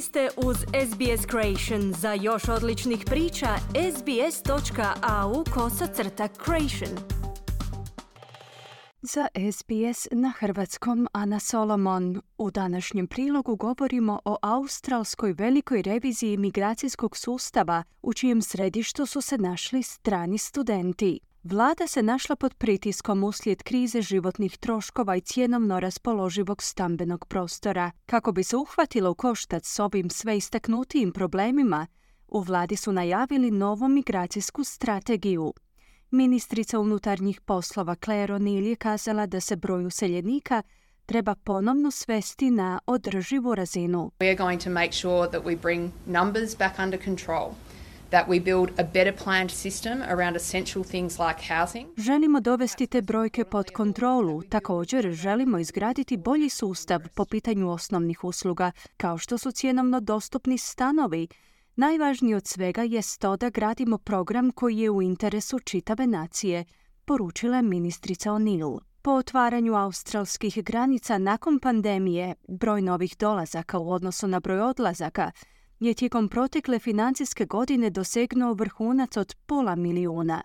Ste uz SBS Creation. Za još odličnih priča, sbs.au kosacrta creation. Za SBS na hrvatskom Ana Solomon. U današnjem prilogu govorimo o australskoj velikoj reviziji migracijskog sustava u čijem središtu su se našli strani studenti. Vlada se našla pod pritiskom uslijed krize životnih troškova i cjenovno raspoloživog stambenog prostora. Kako bi se uhvatilo u koštac s ovim sve istaknutijim problemima, u vladi su najavili novu migracijsku strategiju. Ministrica unutarnjih poslova Claire O'Neill je kazala da se broj useljenika treba ponovno svesti na održivu razinu. We are going to make sure that we bring numbers back under control that we build a better planned system around essential things like housing. Želimo dovesti te brojke pod kontrolu. Također želimo izgraditi bolji sustav po pitanju osnovnih usluga, kao što su cjenovno dostupni stanovi. Najvažnije od svega je to da gradimo program koji je u interesu čitave nacije, poručila je ministrica O'Neill. Po otvaranju australskih granica nakon pandemije, broj novih dolazaka u odnosu na broj odlazaka je tijekom protekle financijske godine dosegnuo vrhunac od pola milijuna.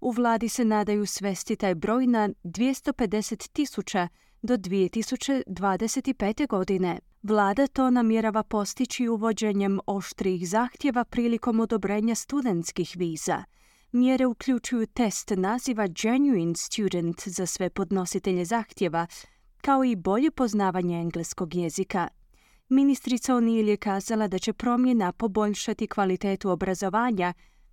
U vladi se nadaju svesti taj broj na 250 tisuća do 2025. godine. Vlada to namjerava postići uvođenjem oštrih zahtjeva prilikom odobrenja studentskih viza. Mjere uključuju test naziva Genuine Student za sve podnositelje zahtjeva, kao i bolje poznavanje engleskog jezika. Ministrica O'Neill je kazala da će promjena poboljšati kvalitetu obrazovanja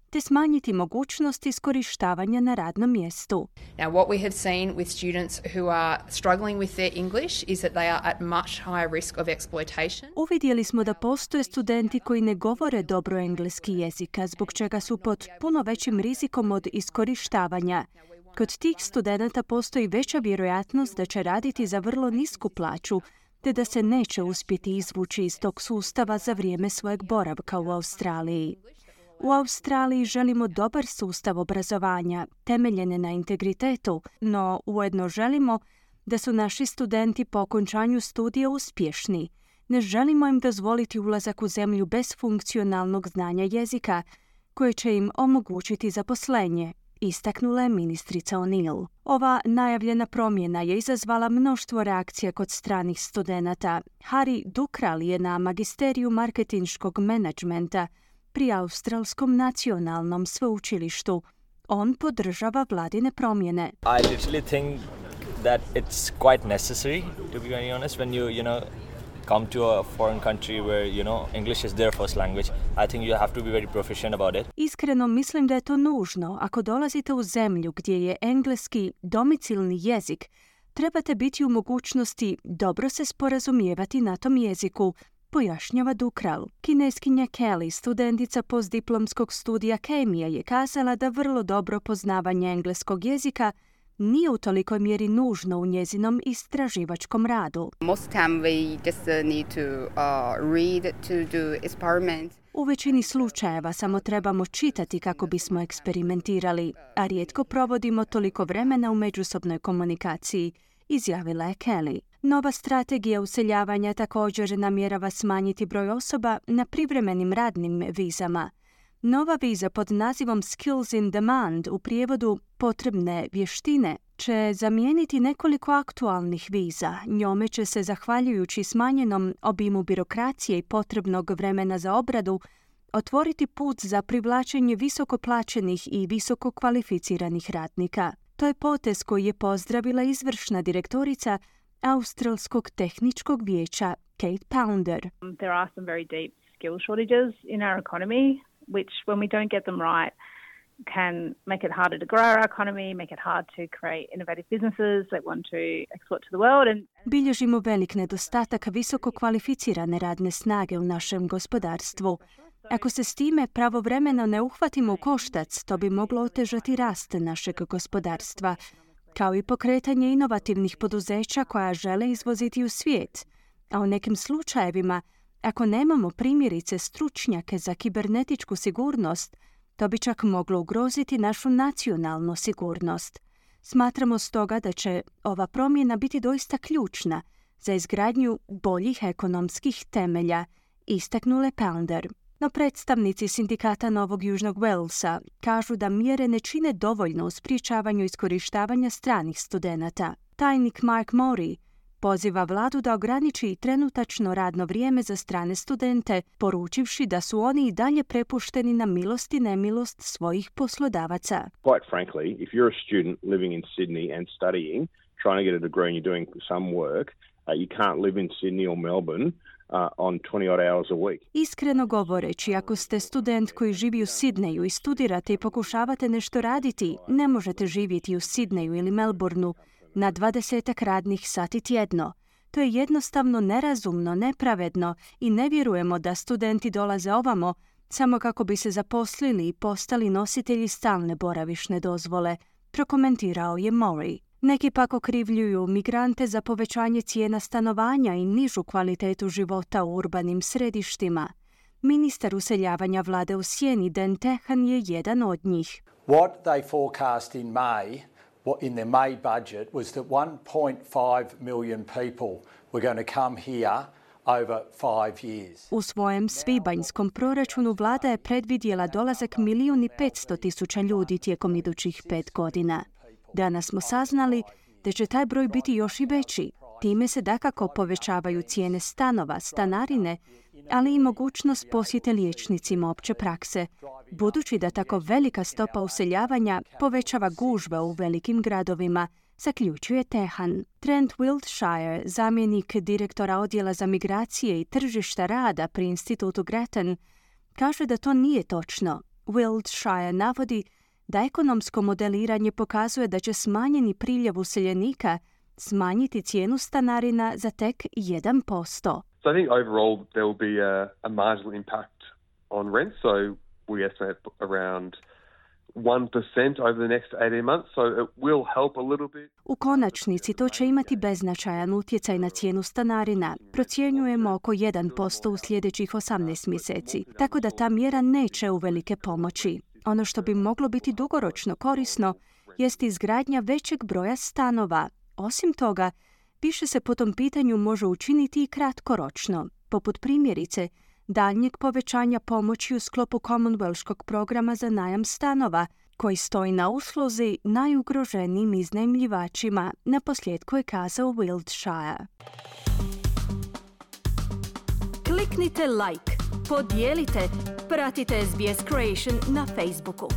te smanjiti mogućnost iskorištavanja na radnom mjestu. Now what we have seen with students who are struggling with their English is that they are at much higher risk of exploitation. Uvidjeli smo da postoje studenti koji ne govore dobro engleski jezika, zbog čega su pod puno većim rizikom od iskorištavanja. Kod tih studenata postoji veća vjerojatnost da će raditi za vrlo nisku plaću, te da se neće uspjeti izvući iz tog sustava za vrijeme svojeg boravka u Australiji. U Australiji želimo dobar sustav obrazovanja, temeljene na integritetu, no ujedno želimo da su naši studenti po okončanju studija uspješni. Ne želimo im dozvoliti ulazak u zemlju bez funkcionalnog znanja jezika, koje će im omogućiti zaposlenje, istaknula je ministrica O'Neill. Ova najavljena promjena je izazvala mnoštvo reakcija kod stranih studenata. Harry Dukral je na magisteriju marketinškog menadžmenta pri Australskom nacionalnom sveučilištu. On podržava vladine promjene. I literally think that it's quite necessary, to be very honest, when you, you know, come to a foreign country where you know English is their first language, I think you have to be very proficient about it. Iskreno mislim da je to nužno. Ako dolazite u zemlju gdje je engleski domicilni jezik, trebate biti u mogućnosti dobro se sporazumijevati na tom jeziku, pojašnjava Dukral. Kineskinja Kelly, studentica postdiplomskog studija kemija, je kazala da vrlo dobro poznavanje engleskog jezika nije u tolikoj mjeri nužno u njezinom istraživačkom radu. Most time we just uh, need to uh, read to do experiments. U većini slučajeva samo trebamo čitati kako bismo eksperimentirali, a rijetko provodimo toliko vremena u međusobnoj komunikaciji, izjavila je Kelly. Nova strategija useljavanja također namjerava smanjiti broj osoba na privremenim radnim vizama. Nova viza pod nazivom Skills in Demand u prijevodu potrebne vještine će zamijeniti nekoliko aktualnih viza. Njome će se, zahvaljujući smanjenom obimu birokracije i potrebnog vremena za obradu, otvoriti put za privlačenje visoko plaćenih i visoko kvalificiranih radnika. To je potez koji je pozdravila izvršna direktorica Australskog tehničkog vijeća Kate Pounder. There are some very deep skill shortages in our economy which when we don't get them right can make it harder to grow our economy, make it hard to create innovative businesses that want to export to the world. And Bilježimo velik nedostatak visoko kvalificirane radne snage u našem gospodarstvu. Ako se s time pravovremeno ne uhvatimo u koštac, to bi moglo otežati rast našeg gospodarstva, kao i pokretanje inovativnih poduzeća koja žele izvoziti u svijet. A u nekim slučajevima ako nemamo primjerice stručnjake za kibernetičku sigurnost, to bi čak moglo ugroziti našu nacionalnu sigurnost. Smatramo stoga da će ova promjena biti doista ključna za izgradnju boljih ekonomskih temelja, istaknule Pounder. No predstavnici sindikata Novog Južnog Walesa kažu da mjere ne čine dovoljno u spriječavanju iskorištavanja stranih studenata. Tajnik Mark Mori poziva vladu da ograniči trenutačno radno vrijeme za strane studente, poručivši da su oni i dalje prepušteni na milost i nemilost svojih poslodavaca. Quite frankly, if you're a student living in Sydney and studying, trying to get a degree and you're doing some work, uh, you can't live in Sydney or Melbourne uh, on 20 odd hours a week. Iskreno govoreći, ako ste student koji živi u Sidneju i studirate i pokušavate nešto raditi, ne možete živjeti u Sidneju ili Melbourneu na dvadesetak radnih sati tjedno. To je jednostavno nerazumno, nepravedno i ne vjerujemo da studenti dolaze ovamo samo kako bi se zaposlili i postali nositelji stalne boravišne dozvole, prokomentirao je Mori. Neki pak okrivljuju migrante za povećanje cijena stanovanja i nižu kvalitetu života u urbanim središtima. Ministar useljavanja vlade u Sjeni Den Tehan je jedan od njih. In their May budget was that 1.5 million people were going to come here over five years. U svojem svibanjskom proračunu vlada je predvidjela dolazak milijun i petsto tisuća ljudi tijekom idućih pet godina. Danas smo saznali da će taj broj biti još i veći. Time se dakako povećavaju cijene stanova, stanarine, ali i mogućnost posjete liječnicima opće prakse, budući da tako velika stopa useljavanja povećava gužve u velikim gradovima, zaključuje Tehan. Trent Wiltshire, zamjenik direktora odjela za migracije i tržišta rada pri institutu Grattan, kaže da to nije točno. Wiltshire navodi da ekonomsko modeliranje pokazuje da će smanjeni priljev useljenika smanjiti cijenu stanarina za tek 1%. So I think overall there will be a, a marginal impact on rent. So we estimate around 1% over the next 18 months, so it will help a little bit. U konačnici to će imati beznačajan utjecaj na cijenu stanarina. Procjenjujemo oko 1% u sljedećih 18 mjeseci, tako da ta mjera neće uvelike pomoći. Ono što bi moglo biti dugoročno korisno jest izgradnja većeg broja stanova. Osim toga, više se po tom pitanju može učiniti i kratkoročno, poput primjerice daljnjeg povećanja pomoći u sklopu Commonwealthskog programa za najam stanova, koji stoji na usluzi najugroženijim iznajmljivačima, na posljedku je kazao Wiltshire. Kliknite like, podijelite, pratite SBS Creation na Facebooku.